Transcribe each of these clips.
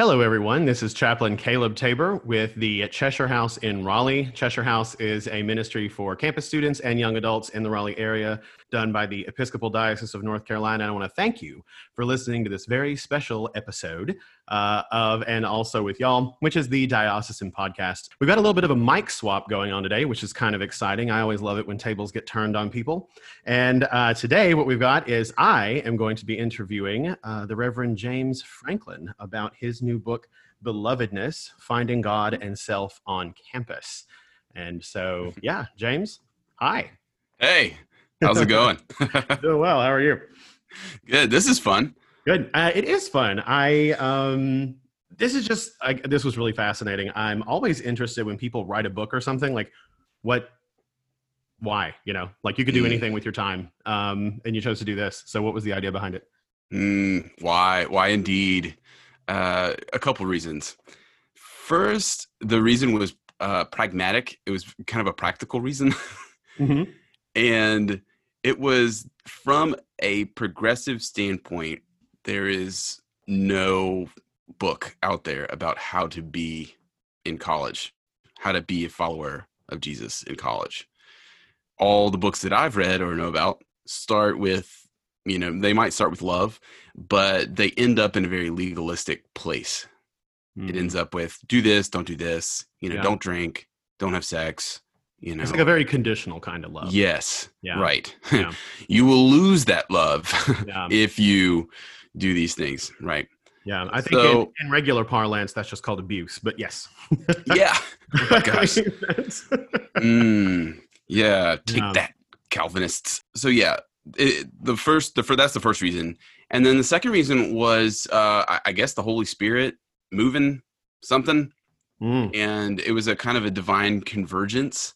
Hello, everyone. This is Chaplain Caleb Tabor with the Cheshire House in Raleigh. Cheshire House is a ministry for campus students and young adults in the Raleigh area done by the Episcopal Diocese of North Carolina. And I want to thank you for listening to this very special episode uh, of And Also with Y'all, which is the Diocesan podcast. We've got a little bit of a mic swap going on today, which is kind of exciting. I always love it when tables get turned on people. And uh, today, what we've got is I am going to be interviewing uh, the Reverend James Franklin about his new book, Belovedness Finding God and Self on Campus. And so, yeah, James, hi. Hey, how's it going? Doing well. How are you? Good. This is fun. Good. Uh, it is fun. I um, this is just I, this was really fascinating. I'm always interested when people write a book or something like what, why you know, like you could do Mm. anything with your time, um, and you chose to do this. So what was the idea behind it? Mm, why? Why indeed? Uh, a couple reasons. First, the reason was uh, pragmatic. It was kind of a practical reason, Mm-hmm. and it was from a progressive standpoint. There is no book out there about how to be in college, how to be a follower of Jesus in college. All the books that I've read or know about start with, you know, they might start with love, but they end up in a very legalistic place. It ends hmm. up with do this, don't do this, you know, Yeah. don't drink, don't have sex, you know. It's like a very conditional kind of love. Yes, Yeah. right. Yeah. you will lose that love Yeah. if you do these things, right? Yeah, I think So- in, in regular parlance, that's just called abuse. But yes. Yeah. Oh gosh. Mm, yeah. Take that, Calvinists. So yeah, it, the first, the that's the first reason, and then the second reason was, uh, I, I guess, the Holy Spirit moving something, Mm, and it was a kind of a divine convergence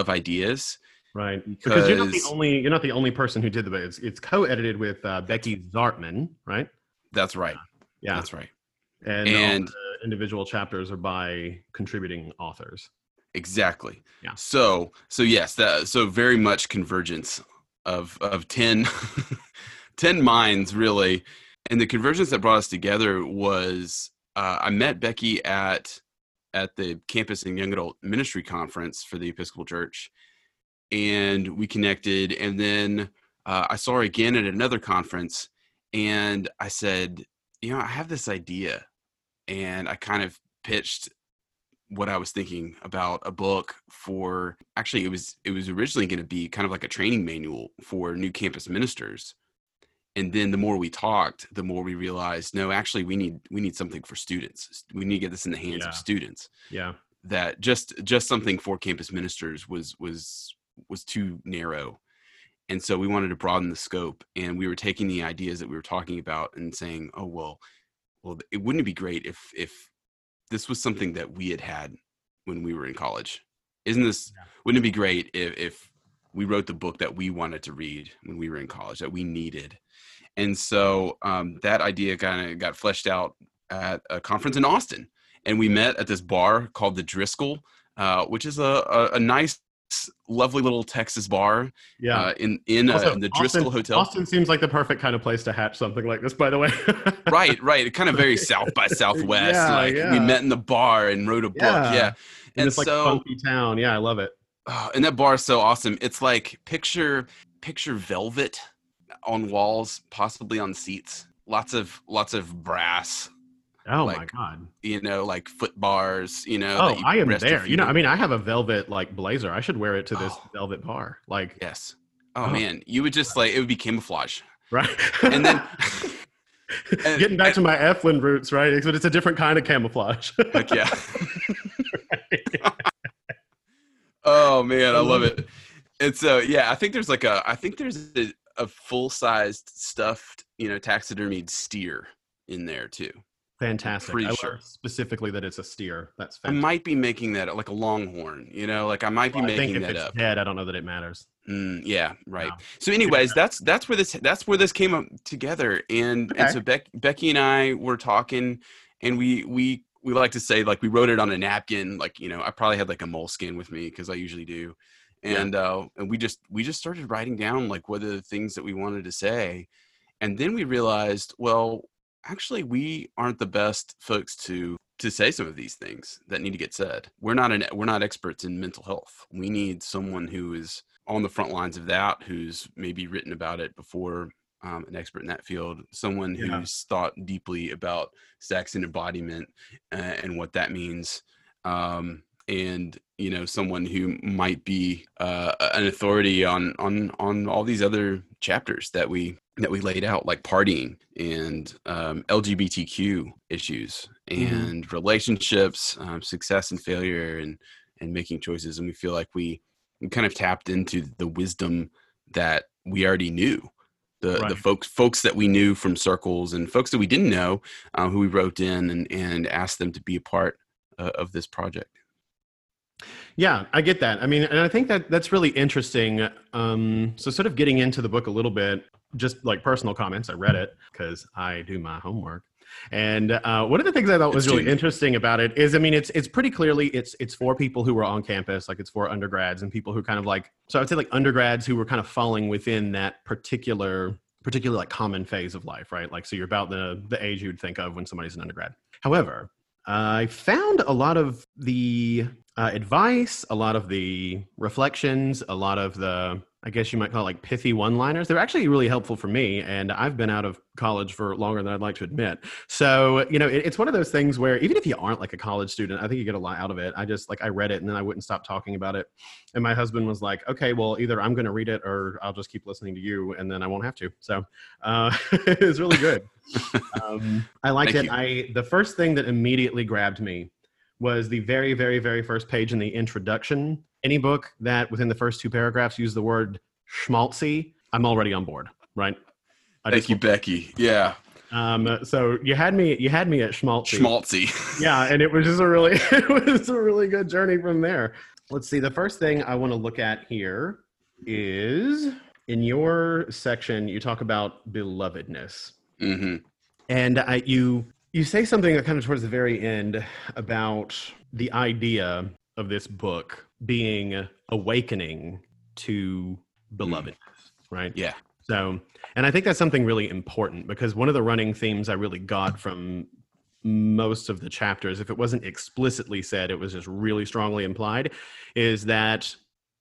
of ideas. right, because you're not the only you're not the only person who did the book. It's, it's co-edited with uh, Becky Zartman, right? That's right. Yeah, That's right. and, and- individual chapters are by contributing authors. Exactly. Yeah. So so yes, that so very much convergence of of 10, 10 minds really. And the convergence that brought us together was uh, I met Becky at at the campus and young adult ministry conference for the Episcopal Church, and we connected. And then uh, I saw her again at another conference, and I said, you know, I have this idea, and I kind of pitched what I was thinking about a book for actually it was it was originally going to be kind of like a training manual for new campus ministers and then the more we talked the more we realized no actually we need we need something for students. We need to get this in the hands Yeah. of students. Yeah, that just just something for campus ministers was was was too narrow. And so we wanted to broaden the scope and we were taking the ideas that we were talking about and saying oh well well it wouldn't it be great if if this was something that we had had when we were in college? Isn't this Yeah. wouldn't it be great if if we wrote the book that we wanted to read when we were in college that we needed and so um, that idea kind of got fleshed out at a conference in austin and we met at this bar called the Driskill, uh, which is a, a, a nice, lovely little Texas bar yeah. uh, in in, uh, Also, in the Driskill Austin, Hotel. Austin seems like the perfect kind of place to hatch something like this. By the way, Right, right. Kind of very South by Southwest. Yeah, like yeah. we met in the bar and wrote a book. Yeah. Yeah, and this like so funky town. Yeah, I love it. Oh, and that bar is so awesome. It's like picture picture velvet on walls, possibly on seats. Lots of lots of brass. Oh my god. You know, like foot bars. You know. Oh, you I am there. You know, I mean, I have a velvet like blazer. I should wear it to this Oh. velvet bar. Like, Yes. Oh, Oh. man, you would just like it would be camouflage. right? And then and- getting back to my Eflin roots, right? But it's a different kind of camouflage. Yeah. oh man, I love it. And so yeah, I think there's like a I think there's a, a full sized stuffed, you know, taxidermied steer in there too. Fantastic. Pretty I love sure. specifically that it's a steer. That's fantastic. I might be making that like a longhorn, you know, like I might be Well, I think making if that it's up. dead, I don't know that it matters. Mm, yeah, right. Yeah. So, anyways, that's that's where this that's where this came up together, and Okay. and so Beck, Becky and I were talking, and we we we like to say like we wrote it on a napkin, like you know I probably had like a Moleskine with me because I usually do, Yeah. and uh, and we just we just started writing down like what are the things that we wanted to say, and then we realized well actually we aren't the best folks to to say some of these things that need to get said. We're not an we're not experts in mental health. We need someone who is on the front lines of that, who's maybe written about it before, um, an expert in that field, someone Yeah. who's thought deeply about sex and embodiment uh, and what that means. Um, and you know someone who might be uh, an authority on on on all these other chapters that we that we laid out like partying and um, lgbtq issues Mhm. and relationships um, success and failure and and making choices and we feel like we, we kind of tapped into the wisdom that we already knew the, the folks folks that we knew from circles and folks that we didn't know uh, who we wrote in and, and asked them to be a part uh, of this project Yeah, I get that. I mean, and I think that that's really interesting. Um, so, sort of getting into the book a little bit, just like personal comments. I read it because I do my homework. And uh, one of the things I thought was really interesting about it is, I mean, it's it's pretty clearly it's it's for people who were on campus, like it's for undergrads and people who kind of like. So I would say like undergrads who were kind of falling within that particular particular like common phase of life, right? Like, so you're about the the age you'd think of when somebody's an undergrad. However, I found a lot of the uh, advice, a lot of the reflections, a lot of the, I guess you might call it like pithy one liners. They're actually really helpful for me. And I've been out of college for longer than I'd like to admit. So, you know, it, it's one of those things where even if you aren't like a college student, I think you get a lot out of it. I just like, I read it and then I wouldn't stop talking about it. And my husband was like, okay, well, either I'm going to read it or I'll just keep listening to you and then I won't have to. So uh, it was really good. um, I liked Thank it. I the first thing that immediately grabbed me was the very, very, very first page in the introduction. Any book that within the first two paragraphs use the word schmaltzy, I'm already on board. Right. I thank you becky yeah Um, so you had me, you had me at schmaltzy. schmaltzy yeah, and it was just a really, it was a really good journey from there. Let's see. The first thing I want to look at here is in your section. You talk about belovedness. hmm And I, you you say something kind of towards the very end about the idea of this book being awakening to belovedness, mm. right? yeah So, and I think that's something really important because one of the running themes I really got from most of the chapters, if it wasn't explicitly said, it was just really strongly implied, is that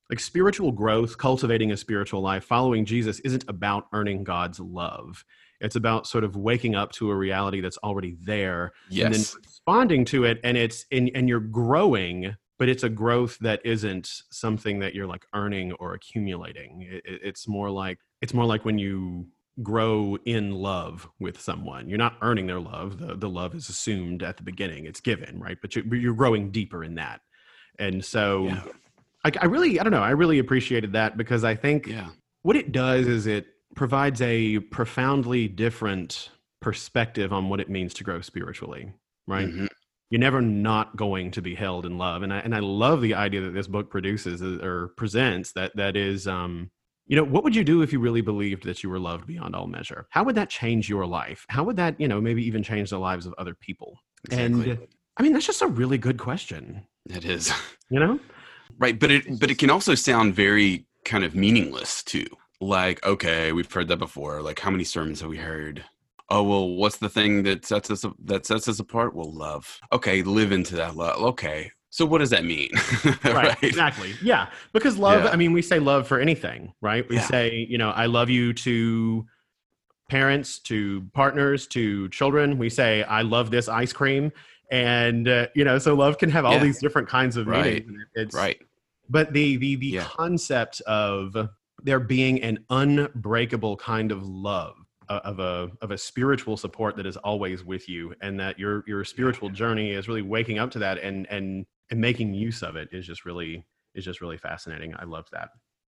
like spiritual growth, cultivating a spiritual life, following Jesus isn't about earning God's love. It's about sort of waking up to a reality that's already there and then responding to it and it's and, and you're growing but it's a growth that isn't something that you're like earning or accumulating. It, it- it's more like it's more like when you grow in love with someone. You're not earning their love. The, the love is assumed at the beginning. It's given right? But you, but you're growing deeper in that. And so Yeah. I, I really i don't know. I really appreciated that because i think yeah. what it does is it provides a profoundly different perspective on what it means to grow spiritually right? Mhm. You're never not going to be held in love. And i and i love the idea that this book produces uh, or presents that that is um you know what would you do if you really believed that you were loved beyond all measure? How would that change your life? How would that you know maybe even change the lives of other people? Exactly. And i mean that's just a really good question. It is. You know? Right but it but it can also sound very kind of meaningless too. Like okay we've heard that before. Like how many sermons have we heard oh well what's the thing that sets us that sets us apart? Well love. Okay live into that love. Okay so what does that mean? Right, exactly. Yeah because love Yeah. i mean we say love for anything right? We Yeah. say you know i love you to parents to partners to children. We say i love this ice cream. And uh, you know so love can have all Yeah. these different kinds of Right. meanings it's right. but the the the concept of there being an unbreakable kind of love of a of a spiritual support that is always with you and that your your spiritual journey is really waking up to that and and and making use of it is just really is just really fascinating i love that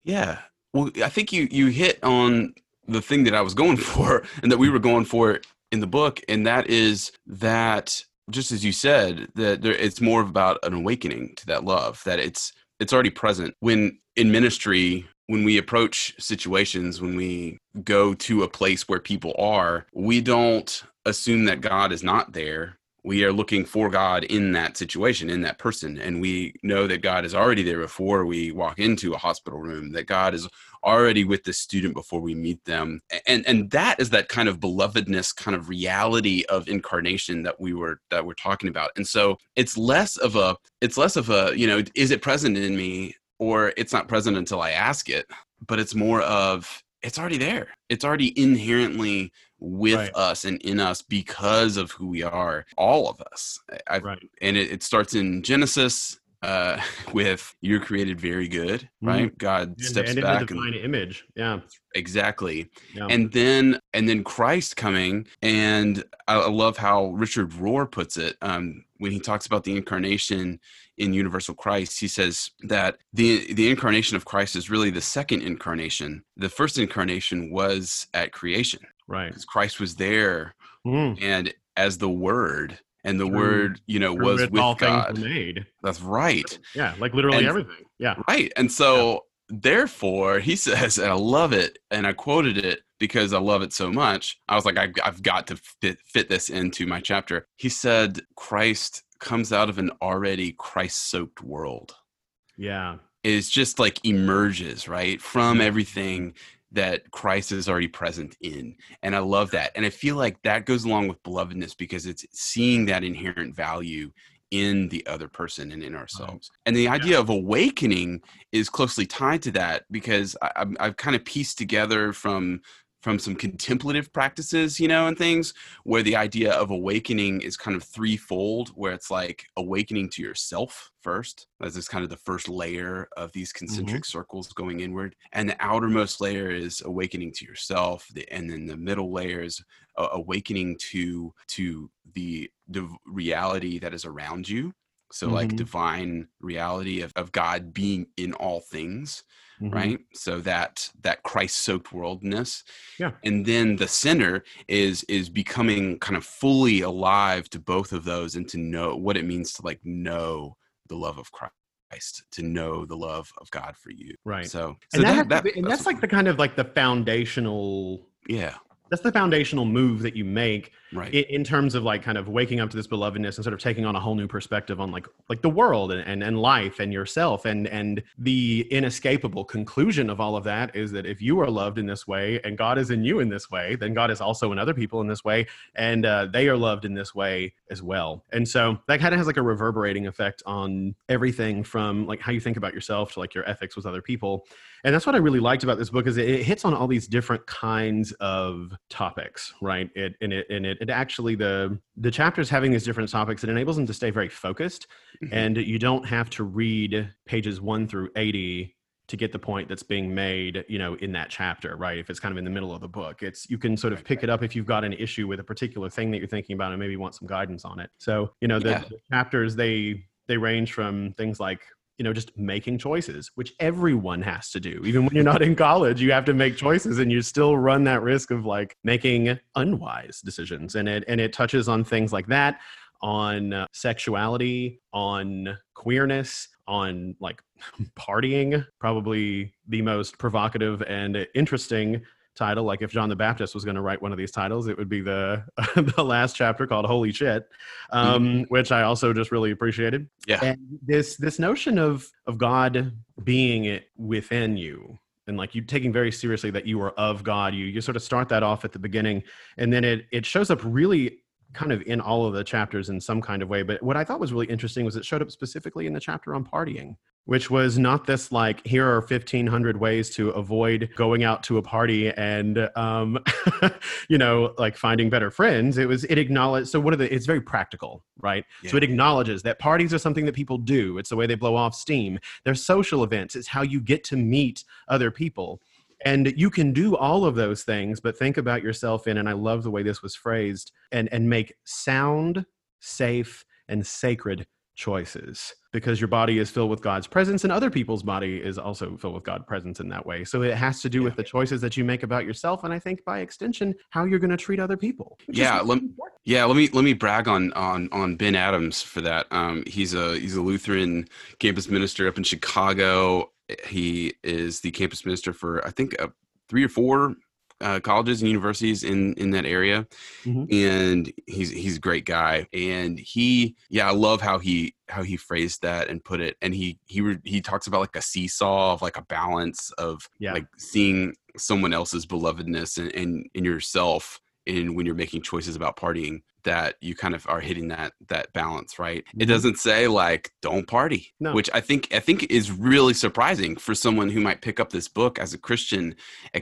Yeah. Well, I think you you hit on the thing that I was going for and that we were going for in the book, and that is that just as you said, that there, it's more about an awakening to that love, that it's it's already present. When in ministry, when we approach situations, when we go to a place where people are, we don't assume that God is not there. we are looking for God in that situation, in that person. And we know that God is already there before we walk into a hospital room, that God is already with the student before we meet them. And and that is that kind of belovedness kind of reality of incarnation that we were that we're talking about. And so it's less of a it's less of a, you know, is it present in me or it's not present until I ask it, but it's more of it's already there. It's already inherently with right. us and in us because of who we are, all of us. I've, right. And it, it starts in Genesis uh, with you're created very good, right? Mm. God and, steps and back divine and, image, yeah, exactly. Yeah. And then and then Christ coming, and I, I love how Richard Rohr puts it um, when he talks about the incarnation in Universal Christ. He says that the the incarnation of Christ is really the second incarnation. The first incarnation was at creation, right? Because Christ was there, mm. and as the Word and the word you know was with all god. things made. That's right. Yeah like literally and, everything. Yeah. right and so yeah. therefore he says and i love it and i quoted it because i love it so much. I was like I, have got to fit, fit this into my chapter. He said christ comes out of an already christ soaked world. Yeah. Is just like emerges right from everything that Christ is already present in. And I love that. And I feel like that goes along with belovedness because it's seeing that inherent value in the other person and in mm-hmm. ourselves. And the idea yeah. of awakening is closely tied to that because I, have kind of pieced together from from some contemplative practices, you know, and things where the idea of awakening is kind of threefold, where it's like awakening to yourself first, as is kind of the first layer of these concentric mm-hmm. circles going inward. And the outermost layer is awakening to yourself. The, and then the middle layer is uh, awakening to, to the, the reality that is around you. So, mm-hmm. like divine reality of, of God being in all things mm-hmm. right? So that that christ soaked worldness. Yeah. And then the sinner is is becoming kind of fully alive to both of those and to know what it means to like know the love of christ to know the love of god for you. Right. So, so and, that, that, be, and that's, that's like the kind of like the foundational yeah. that's the foundational move that you make right. in, in, terms of like kind of waking up to this belovedness and sort of taking on a whole new perspective on like like the world and, and, and life and yourself. And and the inescapable conclusion of all of that is that if you are loved in this way and god is in you in this way then god is also in other people in this way and uh, they are loved in this way as well. And so that kind of has like a reverberating effect on everything from like how you think about yourself to like your ethics with other people. And that's what i really liked about this book is it, it hits on all these different kinds of topics right? It and it and it it, it actually the the chapters having these different topics it enables them to stay very focused mm-hmm. and you don't have to read pages 1 through 80 to get the point that's being made you know in that chapter right if it's kind of in the middle of the book it's you can sort of pick it up if you've got an issue with a particular thing that you're thinking about and maybe want some guidance on it so you know the, yeah. the chapters they they range from things like you know just making choices which everyone has to do. Even when you're not in college you have to make choices and you still run that risk of like making unwise decisions. And it and it touches on things like that on uh, sexuality on queerness on like partying probably the most provocative and interesting title. Like if John the Baptist was going to write one of these titles, it would be the the last chapter called "Holy Shit," um, mm-hmm. which I also just really appreciated. Yeah, and this this notion of of God being within you and like you taking very seriously that you are of God. You you sort of start that off at the beginning, and then it it shows up really kind of in all of the chapters in some kind of way. But what I thought was really interesting was it showed up specifically in the chapter on partying which was not this like here are 1500 ways to avoid going out to a party and um, you know like finding better friends. It was it acknowledged so one of the it's very practical right? Yeah. so it acknowledges that parties are something that people do. It's the way they blow off steam. They're social events. It's how you get to meet other people and you can do all of those things but think about yourself in and i love the way this was phrased and and make sound safe and sacred choices because your body is filled with God's presence and other people's body is also filled with God's presence in that way. So it has to do yeah. with the choices that you make about yourself and I think by extension how you're going to treat other people. Yeah, let, yeah, let me let me brag on on on Ben Adams for that. Um, he's a he's a Lutheran campus minister up in Chicago. He is the campus minister for I think uh, 3 or 4 uh, colleges and universities in in that area, Mhm. and he's he's a great guy. And he, yeah, I love how he how he phrased that and put it. And he he re- he talks about like a seesaw of like a balance of Yeah. like seeing someone else's belovedness and and in yourself and when you're making choices about partying that you kind of are hitting that that balance right it Mhm. doesn't say like don't party No. which i think i think is really surprising for someone who might pick up this book as a christian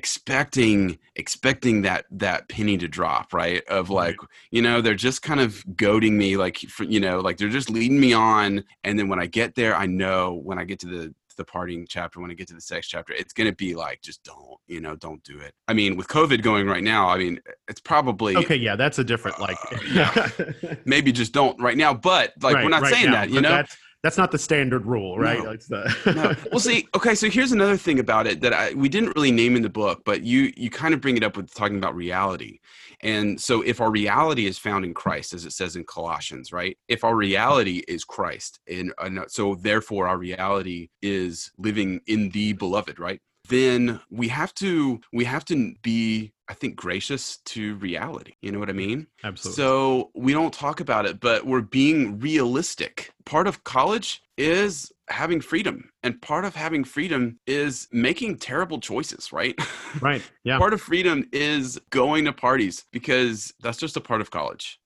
expecting expecting that that penny to drop right of like you know they're just kind of goading me like for, you know like they're just leading me on and then when i get there i know when i get to the the partying chapter when i get to the sex chapter it's going to be like just don't you know don't do it i mean with covid going right now i mean it's probably Okay, yeah, that's a different like. Uh, yeah. maybe just don't right now but like Right, we're not right saying now, that you know that's, that's not the standard rule, right? No. The no. Well, see, okay, so here's another thing about it that I, we didn't really name in the book, but you you kind of bring it up with talking about reality. And so if our reality is found in Christ, as it says in Colossians, right? If our reality is Christ, and and so therefore our reality is living in the beloved, right? Then we have to we have to be, I think, gracious to reality. You know what I mean? Absolutely. So we don't talk about it, but we're being realistic. Part of college is having freedom, and part of having freedom is making terrible choices, right? right. Yeah. part of freedom is going to parties because that's just a part of college.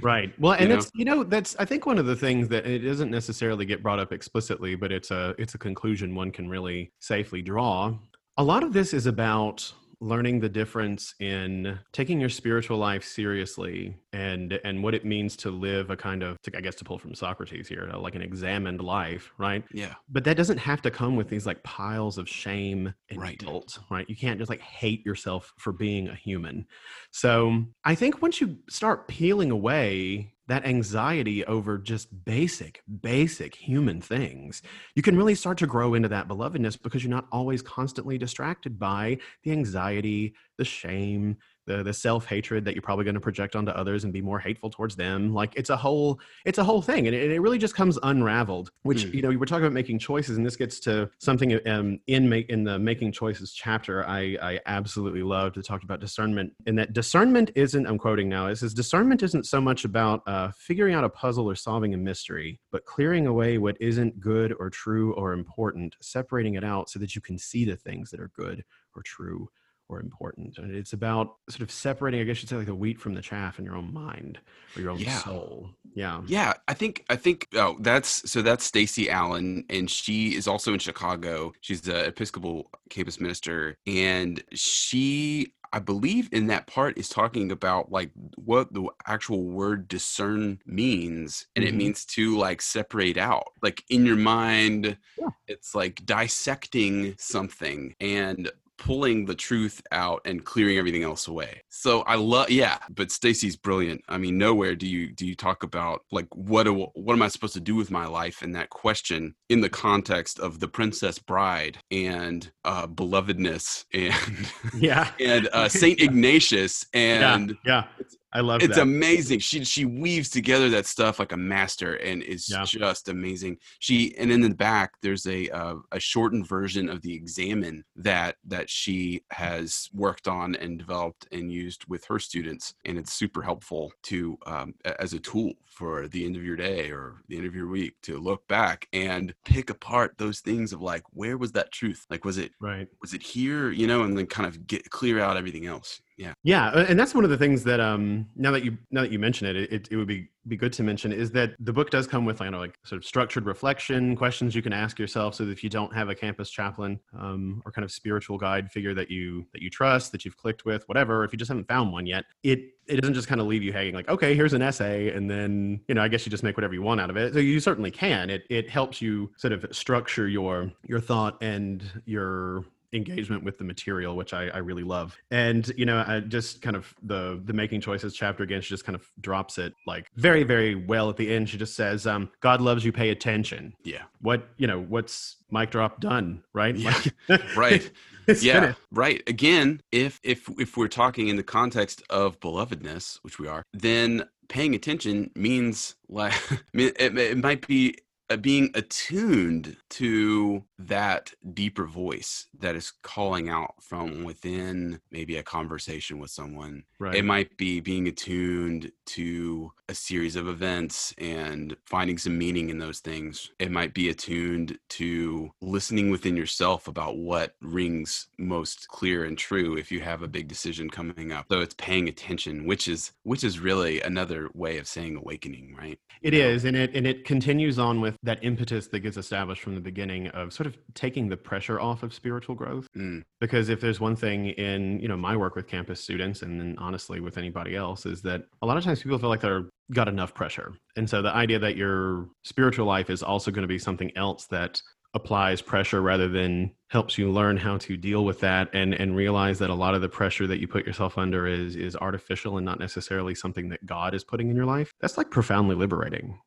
Right. Well, and know? it's you know that's I think one of the things that it doesn't necessarily get brought up explicitly, but it's a it's a conclusion one can really safely draw. A lot of this is about learning the difference in taking your spiritual life seriously and and what it means to live a kind of I guess to pull from Socrates here, uh, like an examined life, right? Yeah. But that doesn't have to come with these like piles of shame and Right. guilt, right? You can't just like hate yourself for being a human. So I think once you start peeling away that anxiety over just basic, basic human things, you can really start to grow into that belovedness because you're not always constantly distracted by the anxiety, the shame, the the self-hatred that you're probably going to project onto others and be more hateful towards them. Like it's a whole it's a whole thing and it, it really just comes unraveled which Mm. you know we were talking about making choices and this gets to something um, in make in the making choices chapter i i absolutely loved to talk about discernment and that discernment isn't i'm quoting now it says discernment isn't so much about uh, figuring out a puzzle or solving a mystery but clearing away what isn't good or true or important separating it out so that you can see the things that are good or true or important and it's about sort of separating i guess you'd say like the wheat from the chaff in your own mind or your own Yeah. soul yeah Yeah, I think I think oh that's so that's Stacy Allen and she is also in Chicago. She's the Episcopal campus minister and she I believe in that part is talking about like what the actual word discern means and it Mhm. means to like separate out. Like in your mind Yeah. it's like dissecting something and pulling the truth out and clearing everything else away. So I love yeah, but Stacy's brilliant. I mean, nowhere do you do you talk about like what do, what am I supposed to do with my life and that question in the context of the Princess Bride and uh belovedness and yeah and uh Saint Ignatius and yeah, yeah. I love it's that. amazing. She she weaves together that stuff like a master, and it's Yeah. just amazing. She and in the back there's a uh, a shortened version of the Examen that that she has worked on and developed and used with her students, and it's super helpful to um, as a tool for the end of your day or the end of your week to look back and pick apart those things of like where was that truth? Like was it right. was it here? You know, and then kind of get clear out everything else. Yeah. Yeah, and that's one of the things that um now that you now that you mention it, it, it would be be good to mention is that the book does come with like, you know like sort of structured reflection questions you can ask yourself. So that if you don't have a campus chaplain um, or kind of spiritual guide figure that you that you trust that you've clicked with whatever if you just haven't found one yet it it doesn't just kind of leave you hanging like okay here's an essay and then you know i guess you just make whatever you want out of it. So you certainly can. It it helps you sort of structure your your thought and your engagement with the material which I, I really love and you know I just kind of the the making choices chapter again she just kind of drops it like very very well at the end she just says um god loves you pay attention Yeah. what you know what's mic drop done right Yeah, Like- right. yeah finished. right again if if if we're talking in the context of belovedness which we are then paying attention means like it, it might be uh, being attuned to that deeper voice that is calling out from within maybe a conversation with someone. Right. It might be being attuned to a series of events and finding some meaning in those things. It might be attuned to listening within yourself about what rings most clear and true if you have a big decision coming up. So it's paying attention, which is which is really another way of saying awakening, right? It is, and it and it continues on with that impetus that gets established from the beginning of sort of taking the pressure off of spiritual growth. Mm. Because if there's one thing in you know my work with campus students, and then honestly with anybody else, is that a lot of times people feel like they're got enough pressure, and so the idea that your spiritual life is also going to be something else that applies pressure rather than helps you learn how to deal with that and and realize that a lot of the pressure that you put yourself under is is artificial and not necessarily something that God is putting in your life. That's like profoundly liberating.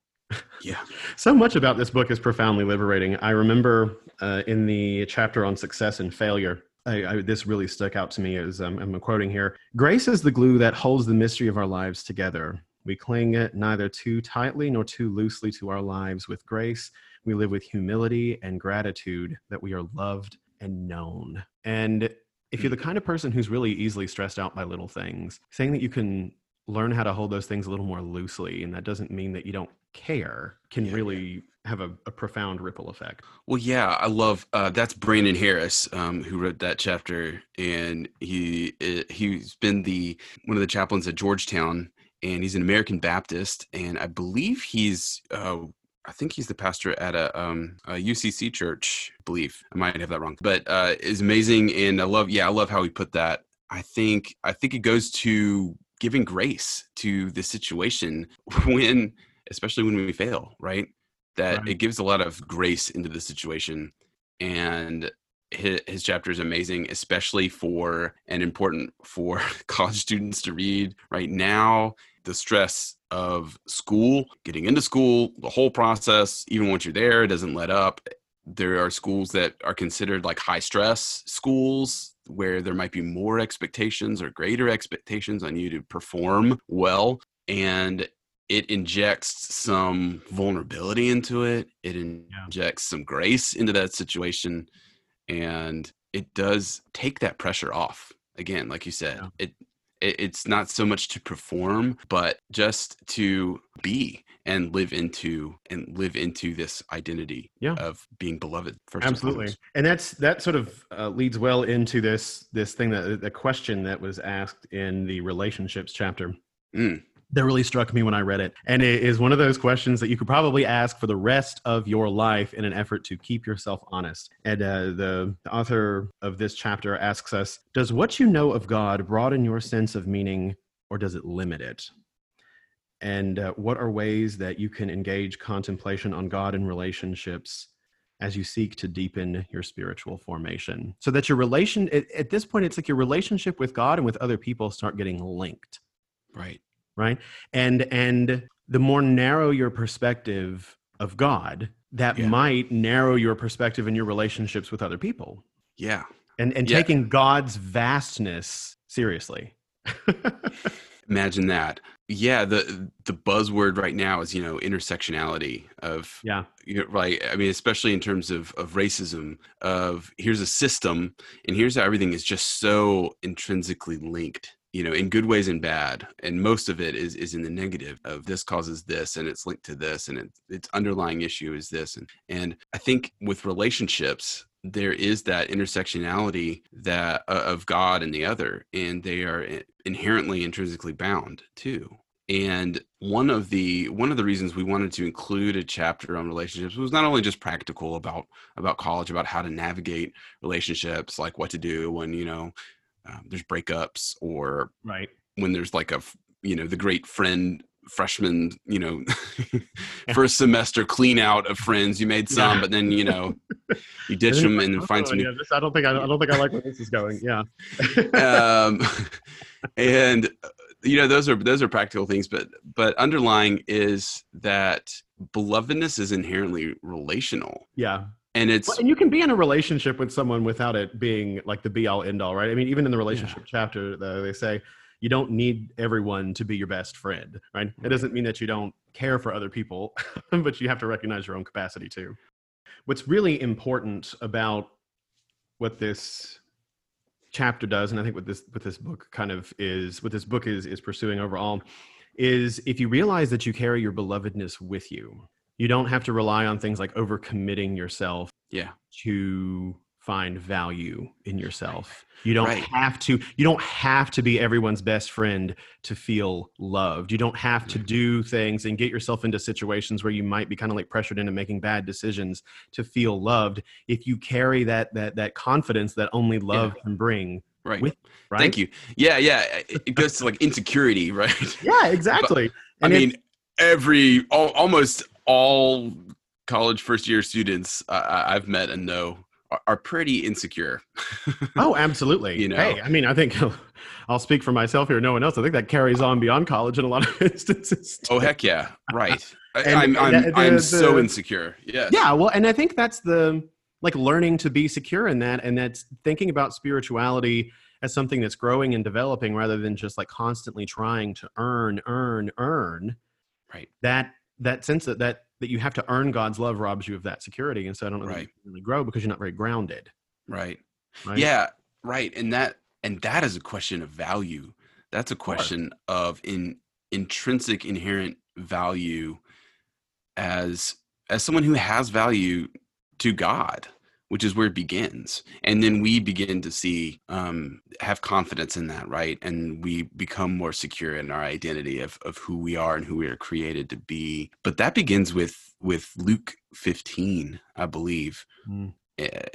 Yeah. so much about this book is profoundly liberating. I remember uh, in the chapter on success and failure, I, I, this really stuck out to me as um, I'm quoting here Grace is the glue that holds the mystery of our lives together. We cling it neither too tightly nor too loosely to our lives with grace we live with humility and gratitude that we are loved and known. And if you're the kind of person who's really easily stressed out by little things, saying that you can learn how to hold those things a little more loosely, and that doesn't mean that you don't care, can yeah, really yeah. have a, a, profound ripple effect. Well, yeah, I love uh, that's Brandon Harris um, who wrote that chapter, and he uh, he's been the one of the chaplains at Georgetown, and he's an American Baptist, and I believe he's uh, I think he's the pastor at a, um, a UCC church. I believe I might have that wrong, but uh, is amazing, and I love. Yeah, I love how he put that. I think I think it goes to giving grace to the situation when, especially when we fail, right? That right. it gives a lot of grace into the situation, and his, his chapter is amazing, especially for and important for college students to read right now. The stress of school, getting into school, the whole process, even once you're there, it doesn't let up. There are schools that are considered like high stress schools where there might be more expectations or greater expectations on you to perform well. And it injects some vulnerability into it, it injects some grace into that situation. And it does take that pressure off. Again, like you said, yeah. it it's not so much to perform but just to be and live into and live into this identity yeah. of being beloved first absolutely and, and that's that sort of uh, leads well into this this thing that the question that was asked in the relationships chapter mm that really struck me when I read it. And it is one of those questions that you could probably ask for the rest of your life in an effort to keep yourself honest. And uh, the, the author of this chapter asks us Does what you know of God broaden your sense of meaning or does it limit it? And uh, what are ways that you can engage contemplation on God in relationships? as you seek to deepen your spiritual formation so that your relation at, at, this point it's like your relationship with god and with other people start getting linked right right? And and the more narrow your perspective of god that yeah. might narrow your perspective in your relationships with other people. Yeah. And and yeah. taking god's vastness seriously. Imagine that. Yeah the the buzzword right now is you know intersectionality of yeah. you know, right i mean especially in terms of of racism of here's a system and here's how everything is just so intrinsically linked you know in good ways and bad and most of it is is in the negative of this causes this and it's linked to this and it, its underlying issue is this and and i think with relationships there is that intersectionality that uh, of god and the other and they are inherently intrinsically bound too. And one of the one of the reasons we wanted to include a chapter on relationships was not only just practical about about college about how to navigate relationships like what to do when you know um, there's breakups or right. when there's like a you know the great friend freshman you know first semester clean out of friends you made some yeah. but then you know you ditch them and oh, find some yeah, this, i don't think I, I, don't think i like where this is going yeah. Um and uh, you know those are those are practical things but but underlying is that belovedness is inherently relational. Yeah and it's well, and you can be in a relationship with someone without it being like the be all end all right? I mean even in the relationship yeah. chapter though they say you don't need everyone to be your best friend right? It doesn't mean that you don't care for other people but you have to recognize your own capacity too. What's really important about what this chapter does, and I think what this what this book kind of is, what this book is is pursuing overall, is if you realize that you carry your belovedness with you, you don't have to rely on things like overcommitting yourself Yeah. to find value in yourself. You don't Right. have to you don't have to be everyone's best friend to feel loved. You don't have to do things and get yourself into situations where you might be kind of like pressured into making bad decisions to feel loved if you carry that that that confidence that only love can bring, Right. With- right? Thank you. Yeah, yeah. It goes to like insecurity, right? Yeah, exactly. I And it- mean, every al- almost all college first year students I- I, I've met and know are, are pretty insecure. Oh, absolutely. You know? hey, I mean, I think I'll speak for myself here. No one else. I think that carries on beyond college in a lot of instances. oh heck yeah, right. And- I'm I'm, and the- I'm so the- insecure. Yes. Yeah, well, and I think that's the like learning to be secure in that, and that's thinking about spirituality as something that's growing and developing rather than just like constantly trying to earn, earn, earn. Right. That that sense that that that you have to earn God's love robs you of that security, and so I don't know Right. really grow because you're not very grounded. Right. Right? Yeah. Right. And that and that is a question of value. That's a question of in intrinsic inherent value as as someone who has value to God, which is where it begins. And then we begin to see um have confidence in that, right? And we become more secure in our identity of of who we are and who we are created to be. But that begins with with Luke 15, I believe. Mm.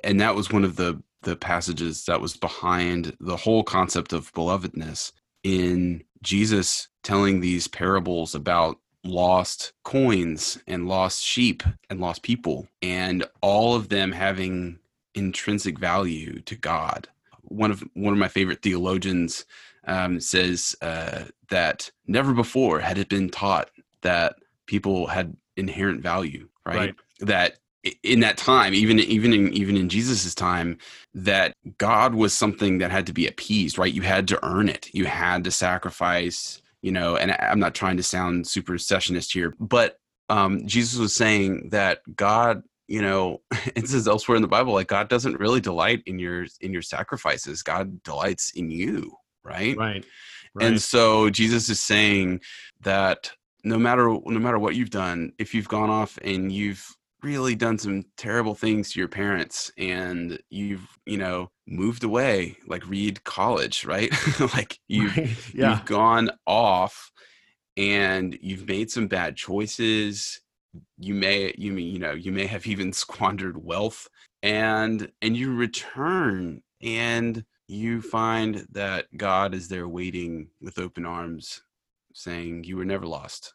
And that was one of the the passages that was behind the whole concept of belovedness in Jesus telling these parables about lost coins and lost sheep and lost people and all of them having intrinsic value to God. One of one of my favorite theologians um, says uh, that never before had it been taught that people had inherent value, right? Right. That in that time, even even in even in Jesus's time, that God was something that had to be appeased, right? You had to earn it. You had to sacrifice, you know, and I'm not trying to sound supersessionist here, but um, Jesus was saying that God, you know, it says elsewhere in the Bible, like God doesn't really delight in your in your sacrifices. God delights in you, right? Right. And so Jesus is saying that no matter no matter what you've done, if you've gone off and you've really done some terrible things to your parents and you've, you know, moved away, like read college, right? like you've Right. Yeah. you've gone off and you've made some bad choices you may you mean you know you may have even squandered wealth and and you return and you find that god is there waiting with open arms saying you were never lost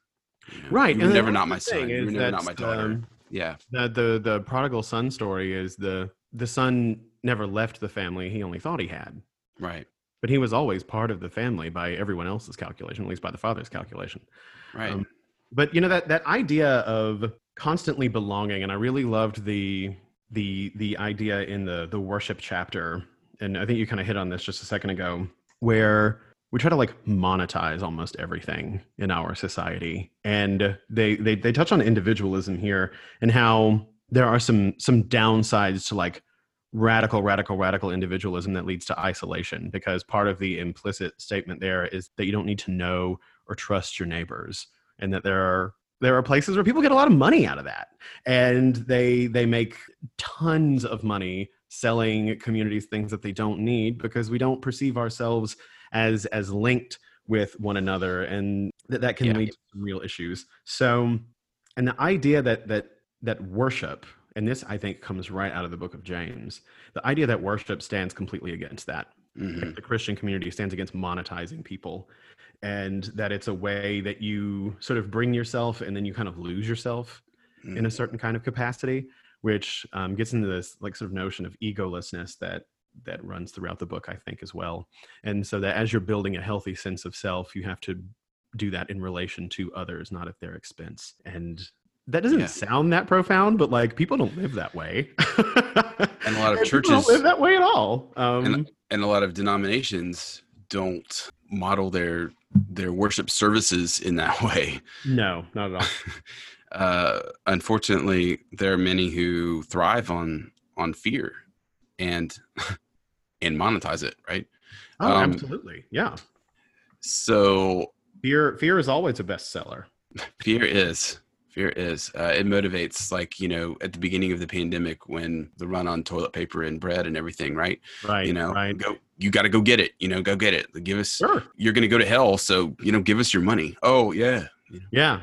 you know, Right. you were and never not my son you were never not my daughter um, yeah. The the the prodigal son story is the the son never left the family he only thought he had. Right. But he was always part of the family by everyone else's calculation at least by the father's calculation. Right. Um, but you know that that idea of constantly belonging and i really loved the the the idea in the the worship chapter. And i think you kind of hit on this just a second ago where we try to like monetize almost everything in our society. And they they they touch on individualism here and how there are some some downsides to like radical radical radical individualism that leads to isolation because part of the implicit statement there is that you don't need to know or trust your neighbors and that there are there are places where people get a lot of money out of that. And they they make tons of money selling communities things that they don't need because we don't perceive ourselves as as linked with one another and that, that can Yeah. lead to some real issues so and the idea that that that worship and this i think comes right out of the book of james the idea that worship stands completely against that Mhm. the Christian community stands against monetizing people, and that it's a way that you sort of bring yourself and then you kind of lose yourself in a certain kind of capacity, which um, gets into this like sort of notion of egolessness that that runs throughout the book, I think, as well. And so that as you're building a healthy sense of self, you have to do that in relation to others, not at their expense. And that doesn't Yeah. sound that profound, but like people don't live that way. And a lot of don't churches- live that way at all. Um, and a lot of denominations don't model their their worship services in that way no, not at all. uh, unfortunately, there are many who thrive on on fear and and monetize it, right? Oh, Um, absolutely. Yeah. So Fear fear is always a bestseller. fear is fear is uh, it motivates like you know at the beginning of the pandemic when the run on toilet paper and bread and everything right Right. you know right. go you got to go get it you know go get it give us Sure. you're gonna go to hell so you know give us your money oh yeah Yeah.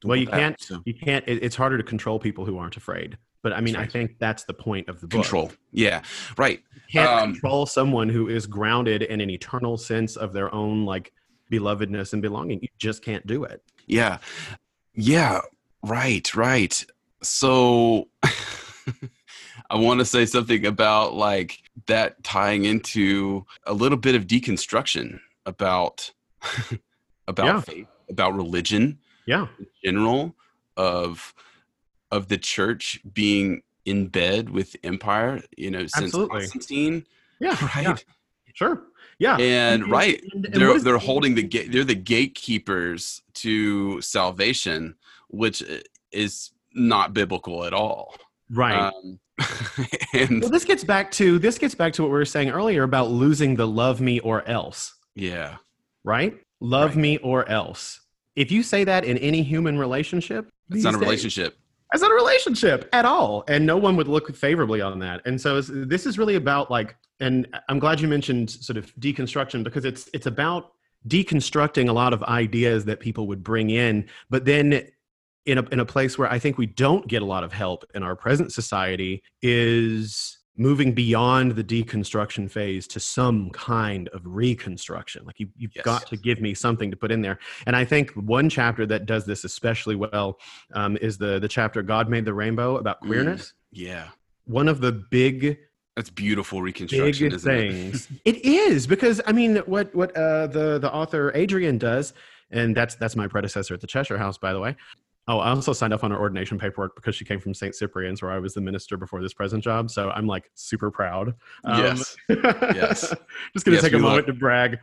don't Well, you that. can't So, you can't it, it's harder to control people who aren't afraid. But I mean, That's I think that's the point of the book. control yeah right You can't Um, control someone who is grounded in an eternal sense of their own like belovedness and belonging. You just can't do it. Yeah. Yeah. Right. Right. So I want to say something about like that tying into a little bit of deconstruction about about Yeah. faith, about religion Yeah. in general, of of the church being in bed with empire, you know, since Absolutely. Constantine, Yeah. right? Yeah. Sure. Yeah. And right, and- and they're they're holding the gate they're the gatekeepers to salvation which is not biblical at all right. um, and well, this gets back to this gets back to what we were saying earlier about losing the love me or else. yeah right? Love Right. me or else. If you say that in any human relationship, it's not a days, relationship It's not a relationship at all, and no one would look favorably on that. And so this is really about like, and I'm glad you mentioned sort of deconstruction because it's it's about deconstructing a lot of ideas that people would bring in, but then in a in a place where I think we don't get a lot of help in our present society is moving beyond the deconstruction phase to some kind of reconstruction. Like you, you've Yes. got to give me something to put in there. And i think one chapter that does this especially well um, is the the chapter god made the rainbow about Mm. queerness. yeah. One of the big that's beautiful reconstruction big things. It is because i mean what what uh, the the author adrian does and that's that's my predecessor at the cheshire house by the way oh i also signed up on her ordination paperwork because she came from st cyprian's where i was the minister before this present job so i'm like super proud Um, Yes. Yes. just gonna Yes, take a we love- moment to brag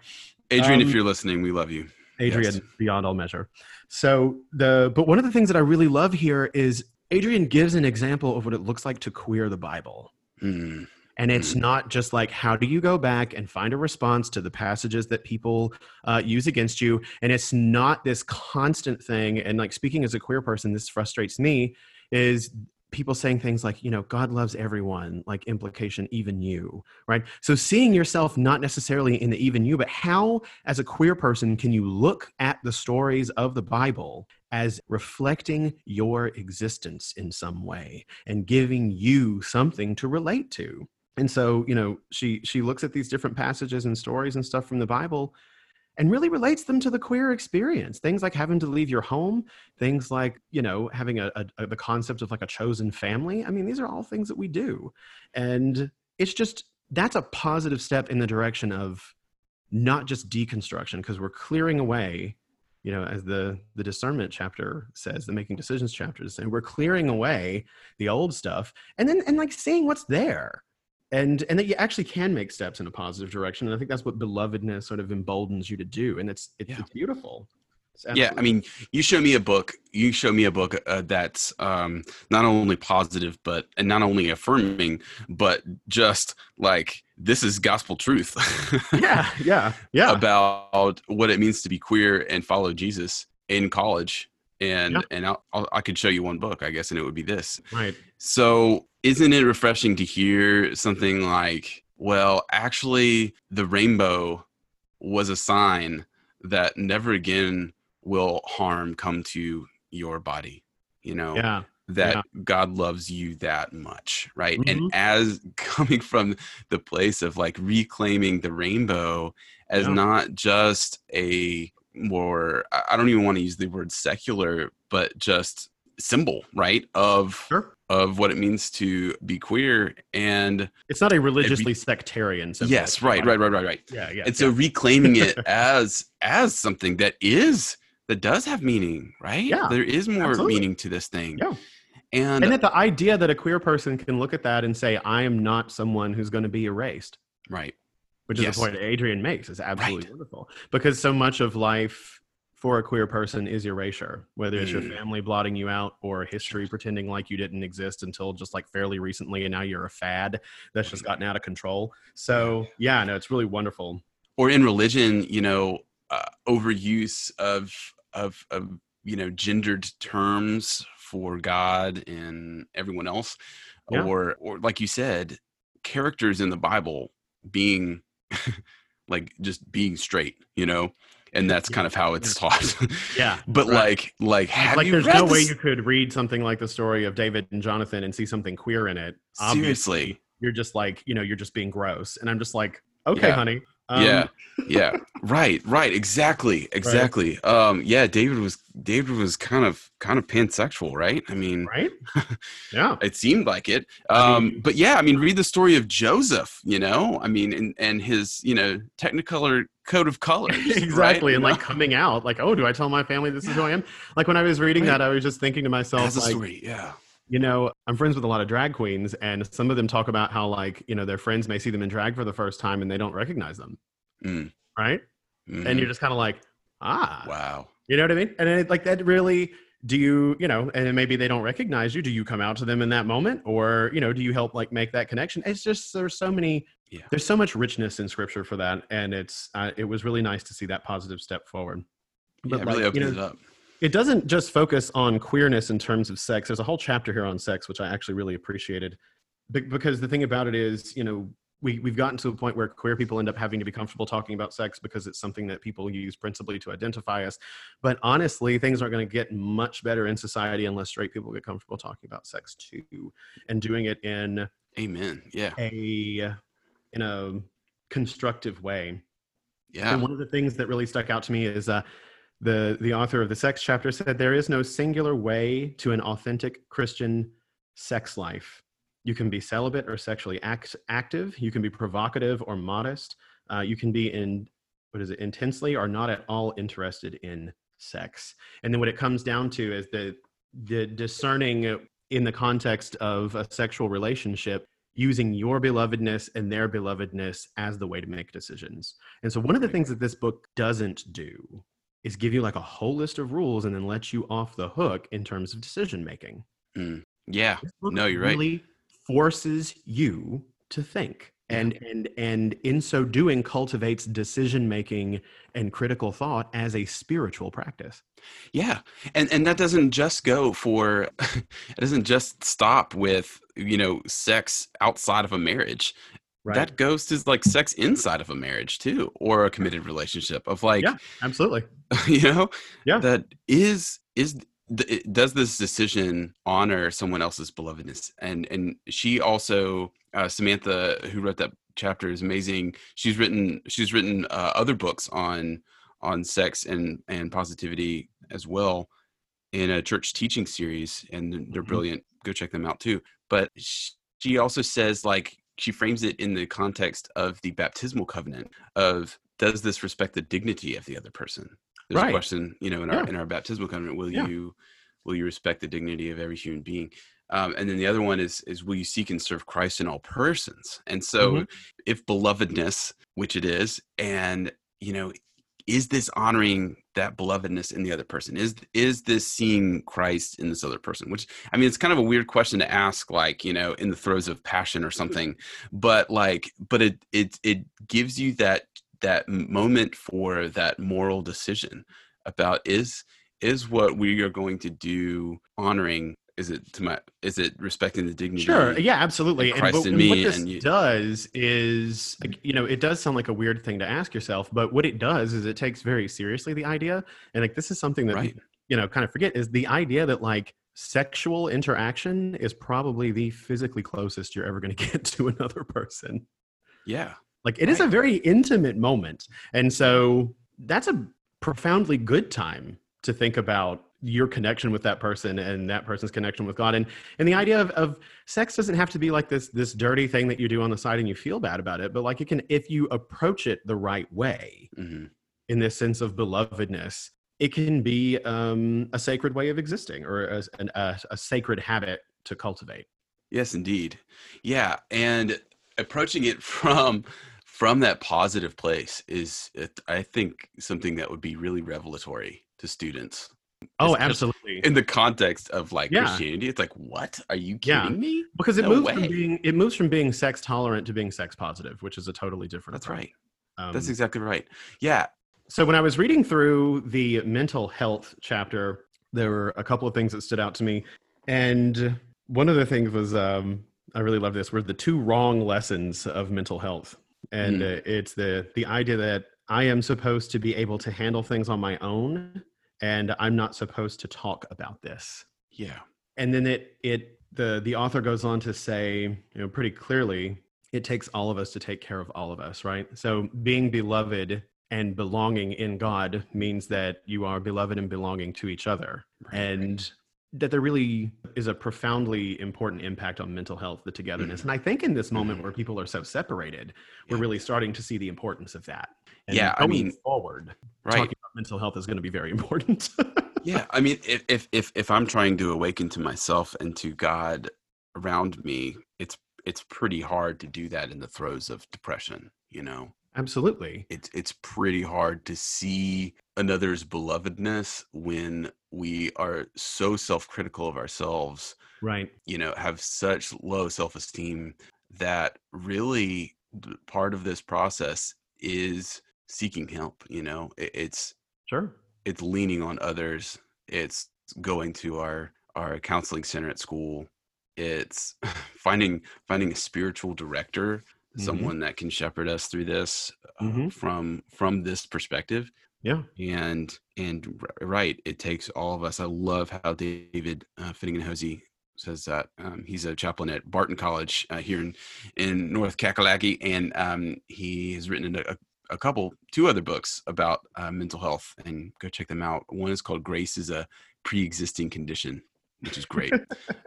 adrian Um, if you're listening we love you Adrian Yes. beyond all measure. So the but one of the things that I really love here is Adrian gives an example of what it looks like to queer the Bible. Mm, And it's not just like how do you go back and find a response to the passages that people uh, use against you, and it's not this constant thing. And like speaking as a queer person, this frustrates me. Is people saying things like, you know, God loves everyone, like implication, even you, right? So seeing yourself not necessarily in the even you, but how, as a queer person, can you look at the stories of the Bible as reflecting your existence in some way and giving you something to relate to? And so, you know, she she looks at these different passages and stories and stuff from the Bible and really relates them to the queer experience. Things like having to leave your home, things like, you know, having a, a, a the concept of like a chosen family. I mean, these are all things that we do. And it's just that's a positive step in the direction of not just deconstruction because we're clearing away you know as the the discernment chapter says the making decisions chapter is saying we're clearing away the old stuff and then and like seeing what's there and and that you actually can make steps in a positive direction and i think that's what belovedness sort of emboldens you to do and it's it's, Yeah. it's beautiful. It's yeah i mean you show me a book you show me a book uh, that's um, not only positive but and not only affirming but just like this is gospel truth. Yeah yeah yeah. About what it means to be queer and follow jesus in college and Yeah. and I'll, I'll, i could show you one book i guess and it would be this right so isn't it refreshing to hear something like well actually the rainbow was a sign that never again will harm come to your body you know yeah that Yeah. God loves you that much, right? Mhm. And as coming from the place of like reclaiming the rainbow as Yeah. not just a more, I don't even want to use the word secular, but just symbol, right? Of sure of what it means to be queer and it's not a religiously sectarian symbol. yes, right, right, right, right, right. yeah yeah And so reclaiming it as as something that is that does have meaning, right? Yeah, there is more absolutely. meaning to this thing. Yeah. And, and that the idea that a queer person can look at that and say i am not someone who's going to be erased right. Which is Yes. the point adrian makes is absolutely Right. wonderful because so much of life for a queer person is erasure, whether it's your Mm. family blotting you out or history pretending like you didn't exist until just like fairly recently and now you're a fad that's just gotten out of control. So, yeah, no, it's really wonderful. or in religion, you know, uh, overuse of of of you know gendered terms for God and everyone else, Yeah. or or like you said, characters in the Bible being like just being straight, you know, and that's Yeah. kind of how it's taught. Yeah. but right. like like have like you there's no way you could read something like the story of David and Jonathan and see something queer in it. Obviously, seriously? you're just like, you know, you're just being gross. And I'm just like, okay, Yeah. honey. Um, yeah yeah right right exactly exactly um yeah david was david was kind of kind of pansexual right i mean Right? yeah. it seemed like it I um mean- but yeah i mean read the story of joseph you know i mean and and his you know technicolor coat of colors exactly. right? And You like know? coming out, like, oh, do I tell my family this is who I am? Like when I was reading Right. that, I was just thinking to myself, as like, story yeah you know, I'm friends with a lot of drag queens, and some of them talk about how, like, you know, their friends may see them in drag for the first time and they don't recognize them. Mm. Right. Mhm. And you're just kind of like, ah, wow You know what I mean? And it, like that really do you, you know, and maybe they don't recognize you. Do you come out to them in that moment or, you know, do you help like make that connection? It's just there's so many Yeah. there's so much richness in scripture for that and it's uh, it was really nice to see that positive step forward. yeah, it like, really you opens know, it up it doesn't just focus on queerness in terms of sex. There's a whole chapter here on sex, which I actually really appreciated. Be- Because the thing about it is, you know, we, we've gotten to a point where queer people end up having to be comfortable talking about sex because it's something that people use principally to identify us. But honestly, things aren't going to get much better in society unless straight people get comfortable talking about sex too and doing it in amen yeah a in a constructive way. yeah And one of the things that really stuck out to me is uh, the the author of the sex chapter said there is no singular way to an authentic Christian sex life. You can be celibate or sexually act, active. You can be provocative or modest. Uh, you can be in what is it intensely or not at all interested in sex. And then what it comes down to is the the discerning in the context of a sexual relationship using your belovedness and their belovedness as the way to make decisions. And so one of the things that this book doesn't do is give you like a whole list of rules and then let you off the hook in terms of decision making. Mm. yeah No, you're right. really forces you to think. And and and in so doing cultivates decision making and critical thought as a spiritual practice. Yeah, and and that doesn't just go for it doesn't just stop with you know sex outside of a marriage. Right. That ghost is like sex inside of a marriage too, or a committed relationship of like Yeah. Absolutely. you know Yeah. that is is does this decision honor someone else's belovedness and and she also uh, samantha who wrote that chapter is amazing she's written she's written uh, other books on on sex and and positivity as well in a church teaching series and they're Mhm. brilliant go check them out too but sh- she also says like she frames it in the context of the baptismal covenant of does this respect the dignity of the other person there's Right. a question you know in our Yeah. in our baptismal covenant will Yeah. you will you respect the dignity of every human being um, and then the other one is is will you seek and serve christ in all persons and so Mhm. if belovedness which it is and you know is this honoring that belovedness in the other person? Is is this seeing christ in this other person? Which i mean it's kind of a weird question to ask like you know in the throes of passion or mm-hmm. something but like but it it it gives you that that moment for that moral decision about is is what we are going to do honoring is it to my is it respecting the dignity Sure. Yeah, absolutely. and in and me what this and you- does is, mm. you know, it does sound like a weird thing to ask yourself, but what it does is it takes very seriously the idea, and like this is something that right you know kind of forget is the idea that like sexual interaction is probably the physically closest you're ever going to get to another person. yeah Like it is a very intimate moment, and so that's a profoundly good time to think about your connection with that person and that person's connection with God. And and the idea of, of sex doesn't have to be like this this dirty thing that you do on the side and you feel bad about it, but like it can if you approach it the right way hmm in this sense of belovedness, it can be um, a sacred way of existing or a, an, a, a sacred habit to cultivate. Yes, indeed. Yeah, and approaching it from from that positive place is, I think, something that would be really revelatory to students. Oh, absolutely. In the context of like Yeah. Christianity, it's like, what? Are you Yeah. kidding me? because it No moves way. from being it moves from being sex tolerant to being sex positive, which is a totally different. That's approach. right. Um, That's exactly right. Yeah. So when I was reading through the mental health chapter, there were a couple of things that stood out to me, and one of the things was um, I really love this were the two wrong lessons of mental health, and Mm. uh, it's the the idea that I am supposed to be able to handle things on my own, and I'm not supposed to talk about this. Yeah. And then it it the the author goes on to say, you know, pretty clearly, it takes all of us to take care of all of us, right? So being beloved and belonging in God means that you are beloved and belonging to each other. Right, and that there really is a profoundly important impact on mental health, the togetherness. And I think in this moment Mhm. where people are so separated, we're really starting to see the importance of that. And Yeah, I mean- forward, Right. talking about mental health is going to be very important. yeah i mean if, if if if i'm trying to awaken to myself and to god around me it's it's pretty hard to do that in the throes of depression you know Absolutely. it's it's pretty hard to see another's belovedness when we are so self-critical of ourselves Right. you know have such low self-esteem that really part of this process is seeking help you know It- it's Sure. it's leaning on others it's going to our our counseling center at school it's finding finding a spiritual director Mhm. someone that can shepherd us through this uh, Mhm. from from this perspective Yeah. and and right it takes all of us i love how david uh, finnegan hosey says that um, he's a chaplain at barton college uh, here in in north kakalaki and um, he has written a, a couple two other books about uh, mental health and go check them out one is called grace is a pre-existing condition which is great.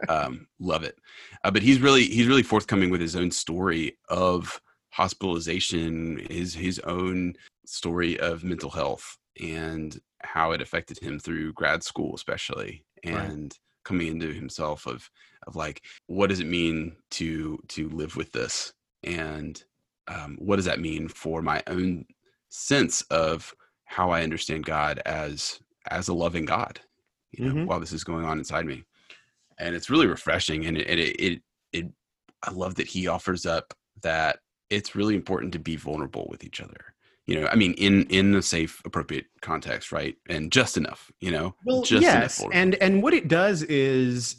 Um, love it. Uh, but he's really he's really forthcoming with his own story of hospitalization his his own story of mental health and how it affected him through grad school especially Right. and coming into himself of of like what does it mean to to live with this? And um, what does that mean for my own sense of how i understand god as as a loving god you know Mhm. while this is going on inside me. And it's really refreshing and it it, it it i love that he offers up that it's really important to be vulnerable with each other. You know i mean in in a safe appropriate context right? And just enough you know? Well, just yes, and and what it does is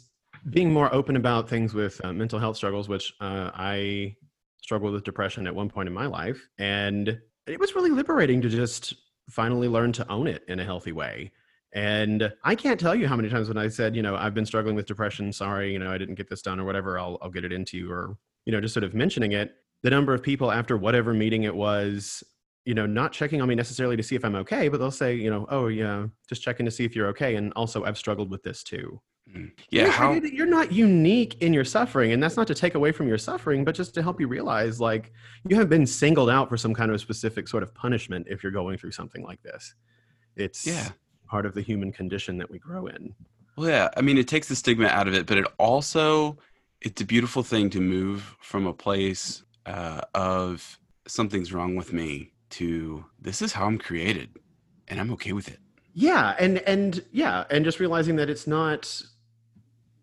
being more open about things with uh, mental health struggles, which uh, I struggled with depression at one point in my life, and it was really liberating to just finally learn to own it in a healthy way. And I can't tell you how many times when I said, you know, I've been struggling with depression. Sorry, you know, I didn't get this done or whatever. I'll I'll get it into you, or you know, just sort of mentioning it. The number of people after whatever meeting it was you know, not checking on me necessarily to see if I'm okay, but they'll say, you know, oh yeah, just checking to see if you're okay. And also, I've struggled with this too. Mm. Yeah how you're not unique in your suffering, and that's not to take away from your suffering, but just to help you realize, like, you have been singled out for some kind of specific sort of punishment if you're going through something like this. It's Yeah. Part of the human condition that we grow in. Well, yeah, I mean, it takes the stigma out of it, but it also it's a beautiful thing to move from a place uh, of something's wrong with me to this is how I'm created, and I'm okay with it. Yeah, and and yeah, and just realizing that it's not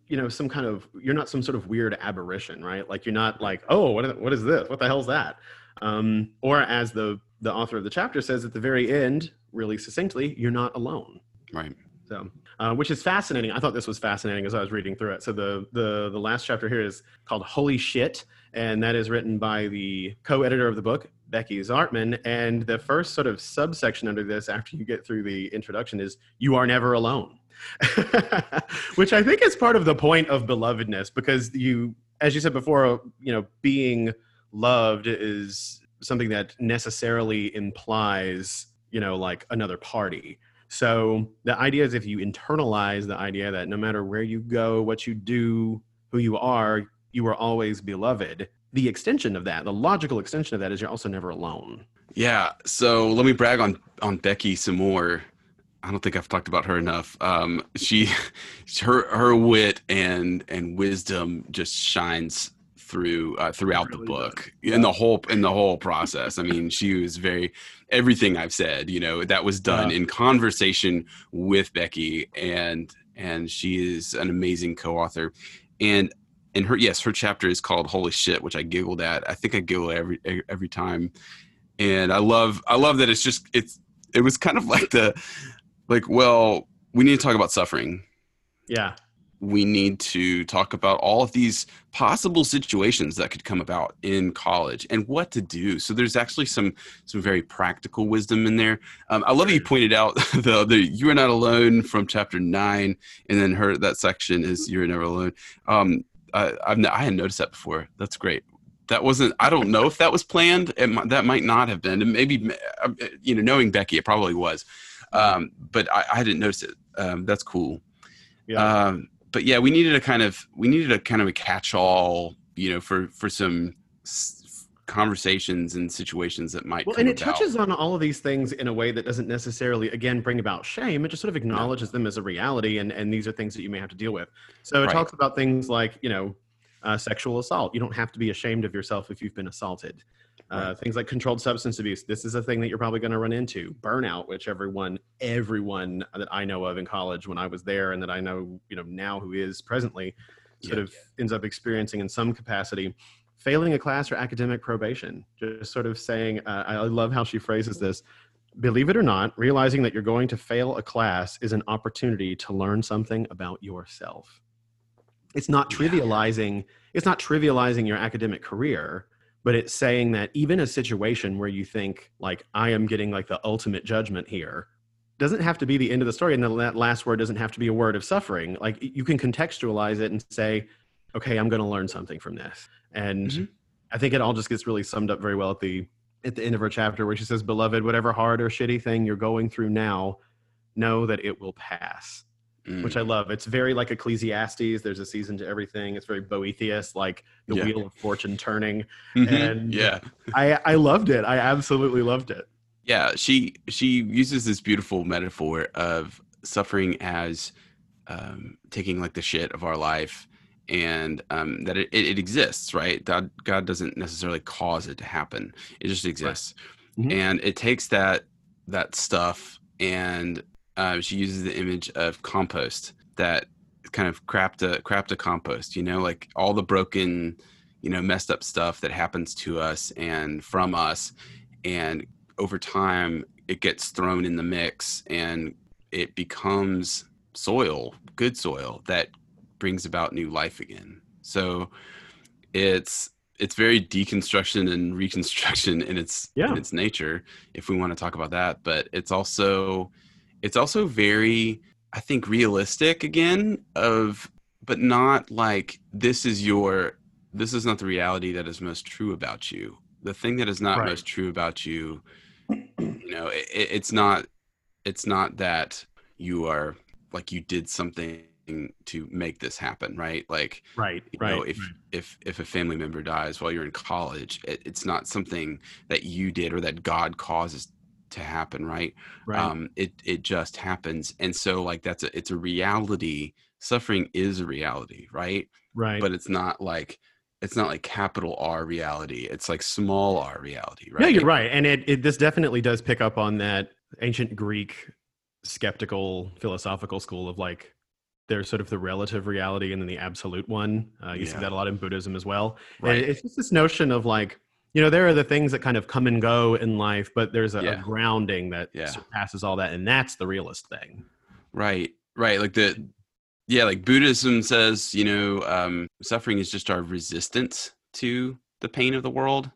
you know some kind of you're not some sort of weird aberration, right? Like you're not like, "Oh, what is, what is this? What the hell's that?" Um or as the the author of the chapter says at the very end, really succinctly, you're not alone. Right. So, uh, which is fascinating. I thought this was fascinating as I was reading through it. So the the the last chapter here is called "Holy Shit," and that is written by the co-editor of the book, Becky Zartman. And the first sort of subsection under this, after you get through the introduction, is "You are never alone," which I think is part of the point of belovedness, because you, as you said before, you know, being loved is something that necessarily implies, you know, like another party. So the idea is if you internalize the idea that no matter where you go, what you do, who you are, you are always beloved. The extension of that, the logical extension of that is you're also never alone. Yeah. So let me brag on on Becky some more. I don't think I've talked about her enough. Um, she, her her wit and and wisdom just shines through uh, throughout really the book in the whole in the whole process. I mean, she was very everything I've said. You know, that was done in conversation with Becky, and and she is an amazing co-author. And and her yes, her chapter is called "Holy Shit," which I giggled at. I think I giggle every every time. And I love I love that it's just it's it was kind of like the like well we need to talk about suffering. Yeah we need to talk about all of these possible situations that could come about in college and what to do. So there's actually some some very practical wisdom in there. Um, I love you pointed out the, the "You Are Not Alone" from chapter nine, and then her that section is "You're Never Alone." Um, I, I've I hadn't noticed that before. That's great. That wasn't. I don't know if that was planned. It, that might not have been. And maybe uh, you know, knowing Becky, it probably was. Mm-hmm. Um, but I, I didn't notice it. Um, that's cool. Yeah. Um, but yeah, we needed a kind of we needed a kind of a catch-all, you know, for for some s- conversations and situations that might. Well, and it about. touches on all of these things in a way that doesn't necessarily, again, bring about shame. It just sort of acknowledges them as a reality, and and these are things that you may have to deal with. So it right. talks about things like you know, uh, sexual assault. You don't have to be ashamed of yourself if you've been assaulted. Uh, things like controlled substance abuse. This is a thing that you're probably going to run into. Burnout, which everyone, everyone that I know of in college when I was there, and that I know, you know, now who is presently, sort yeah. of ends up experiencing in some capacity. Failing a class or academic probation. Just sort of saying, uh, I love how she phrases this. Believe it or not, realizing that you're going to fail a class is an opportunity to learn something about yourself. It's not trivializing. It's not trivializing your academic career but it's saying that even a situation where you think like i am getting like the ultimate judgment here doesn't have to be the end of the story and then that last word doesn't have to be a word of suffering. Like you can contextualize it and say okay i'm going to learn something from this. And mm-hmm. i think it all just gets really summed up very well at the at the end of her chapter where she says beloved whatever hard or shitty thing you're going through now know that it will pass mm. which I mm. love. It's very like Ecclesiastes. There's a season to everything. It's very Boethius, like the yeah. wheel of fortune turning. Mm-hmm. And yeah, I I loved it. I absolutely loved it. Yeah, she she uses this beautiful metaphor of suffering as um, taking like the shit of our life and um, that it, it, exists, right? God, God doesn't necessarily cause it to happen; it just exists, right. mm-hmm. and it takes that that stuff and uh, she uses the image of compost that kind of crap to crap to compost you know like all the broken you know messed up stuff that happens to us and from us. And over time it gets thrown in the mix and it becomes soil good soil that brings about new life again. So it's it's very deconstruction and reconstruction in its yeah. in its nature if we want to talk about that. But it's also it's also very i think realistic again of but not like this is your this is not the reality that is most true about you the thing that is not right. most true about you you know it, it's not it's not that you are like you did something to make this happen right like right you right know, if right. if if a family member dies while you're in college it, it's not something that you did or that god causes to happen right, right. Um, it it just happens and so like that's a it's a reality suffering is a reality right right but it's not like it's not like capital R reality. It's like small r reality, right? Yeah, you're right. And it, it this definitely does pick up on that ancient Greek skeptical philosophical school of like there's sort of the relative reality and then the absolute one. Uh, you yeah. see that a lot in Buddhism as well. Right. And it's just this notion of like you know there are the things that kind of come and go in life but there's a, yeah. a grounding that yeah. surpasses all that and that's the realist thing. Right right like the yeah like buddhism says you know um suffering is just our resistance to the pain of the world.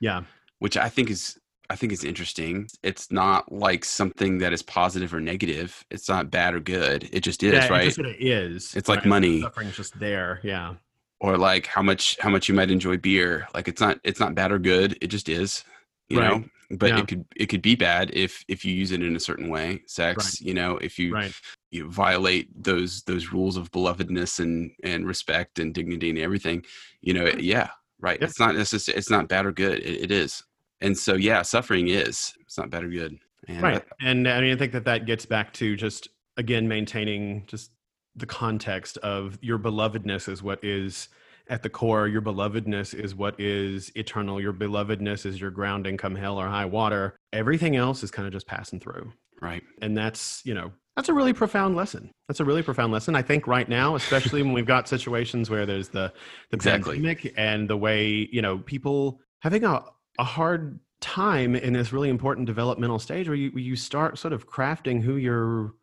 Yeah. Which i think is i think is interesting. It's not like something that is positive or negative. It's not bad or good. It just is yeah, right it, just, it is it's right? like money. suffering's just there yeah or like how much how much you might enjoy beer like it's not it's not bad or good it just is you right. know but yeah. it could it could be bad if if you use it in a certain way sex right. you know if you right. you violate those those rules of belovedness and and respect and dignity and everything you know yeah right it's not necessarily it's not bad or good it, it is and so yeah suffering is it's not bad or good and right and i mean i think that that gets back to just again maintaining just the context of your belovedness is what is at the core, your belovedness is what is eternal. Your belovedness is your grounding come hell or high water. Everything else is kind of just passing through. Right. And that's, you know, that's a really profound lesson. That's a really profound lesson. I think right now, especially when we've got situations where there's the the Exactly. pandemic and the way you know people having a a hard time in this really important developmental stage where you where you start sort of crafting who your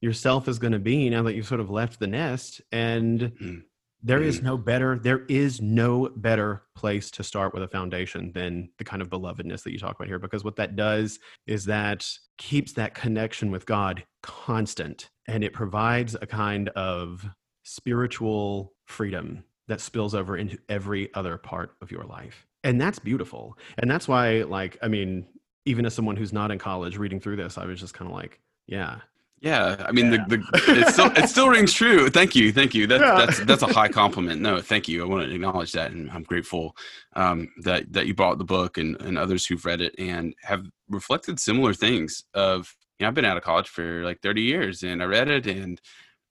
yourself is going to be now that you've sort of left the nest and Mm. there is no better there is no better place to start with a foundation than the kind of belovedness that you talk about here because what that does is that keeps that connection with god constant and it provides a kind of spiritual freedom that spills over into every other part of your life. And that's beautiful. And that's why like i mean even as someone who's not in college reading through this i was just kind of like yeah Yeah, I mean, the, the it still it still rings true. Thank you, thank you. That, Yeah. That's that's a high compliment. No, thank you. I want to acknowledge that, and I'm grateful um, that that you bought the book and, and others who've read it and have reflected similar things. Of you know, I've been out of college for like 30 years, and I read it, and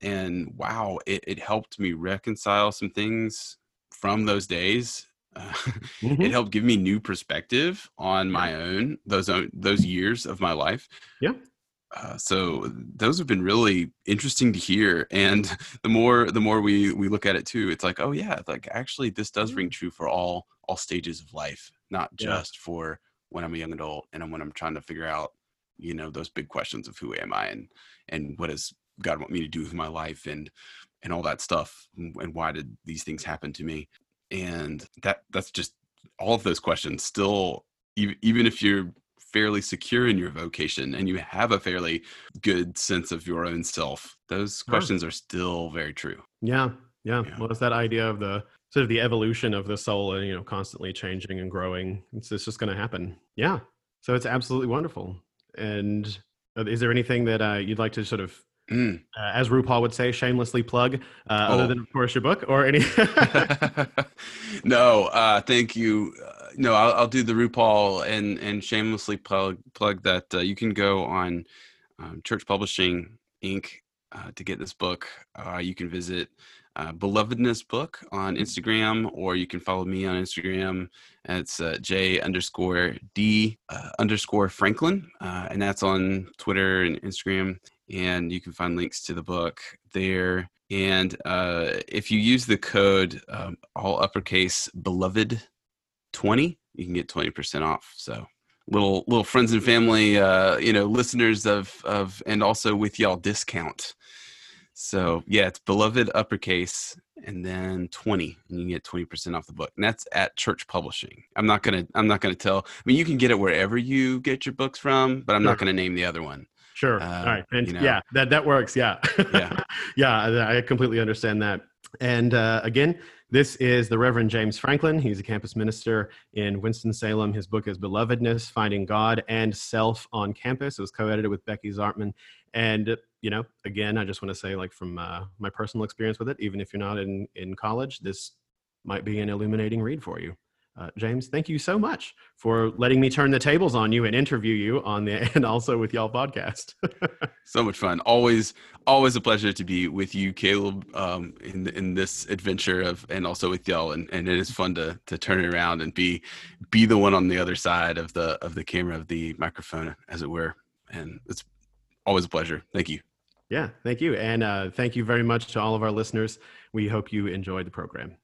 and wow, it, it helped me reconcile some things from those days. Uh, Mhm. it helped give me new perspective on my own those own, those years of my life. Yeah. Uh, so those have been really interesting to hear, and the more the more we we look at it too, it's like, oh yeah, like actually this does ring true for all all stages of life, not Yeah. just for when I'm a young adult and when I'm trying to figure out, you know, those big questions of who am I and and what does God want me to do with my life and and all that stuff and why did these things happen to me and that that's just all of those questions still ev- even if you're fairly secure in your vocation and you have a fairly good sense of your own self those questions are still very true Yeah, yeah. Yeah. Well, it's that idea of the sort of the evolution of the soul and you know constantly changing and growing. It's, it's just going to happen. Yeah. So it's absolutely wonderful. And uh, is there anything that uh, you'd like to sort of, Mm. uh, as RuPaul would say, shamelessly plug, uh, other Oh. than of course your book or any? no, uh, thank you. Uh, no, I'll, I'll do the RuPaul and and shamelessly plug plug that uh, you can go on um, Church Publishing Inc. Uh, to get this book. Uh, you can visit uh, Belovedness Book on Instagram, or you can follow me on Instagram. It's uh, J underscore D uh, underscore Franklin, uh, and that's on Twitter and Instagram. And you can find links to the book there. And uh, if you use the code um, all uppercase beloved 20, you can get 20% off. So little little friends and family, uh, you know, listeners of of and also with y'all discount. So yeah, it's beloved uppercase and then 20 and you can get 20% off the book. And that's at church publishing. I'm not gonna I'm not gonna tell I mean you can get it wherever you get your books from, but I'm not gonna name the other one. Sure. Uh, All right. And you know. yeah, that that works. Yeah. Yeah. yeah. I completely understand that. And uh, again, this is the Reverend James Franklin. He's a campus minister in Winston Salem. His book is Belovedness: Finding God and Self on Campus. It was co-edited with Becky Zartman. And you know, again, I just want to say, like from uh, my personal experience with it, even if you're not in in college, this might be an illuminating read for you. Uh, James, thank you so much for letting me turn the tables on you and interview you on the and also with y'all podcast. So much fun. Always, always a pleasure to be with you, Caleb, um, in in this adventure of, and also with y'all. And, and it is fun to to turn it around and be be the one on the other side of the of the camera of the microphone, as it were. And it's always a pleasure. Thank you. yeah, thank you, and uh, thank you very much to all of our listeners. We hope you enjoyed the program.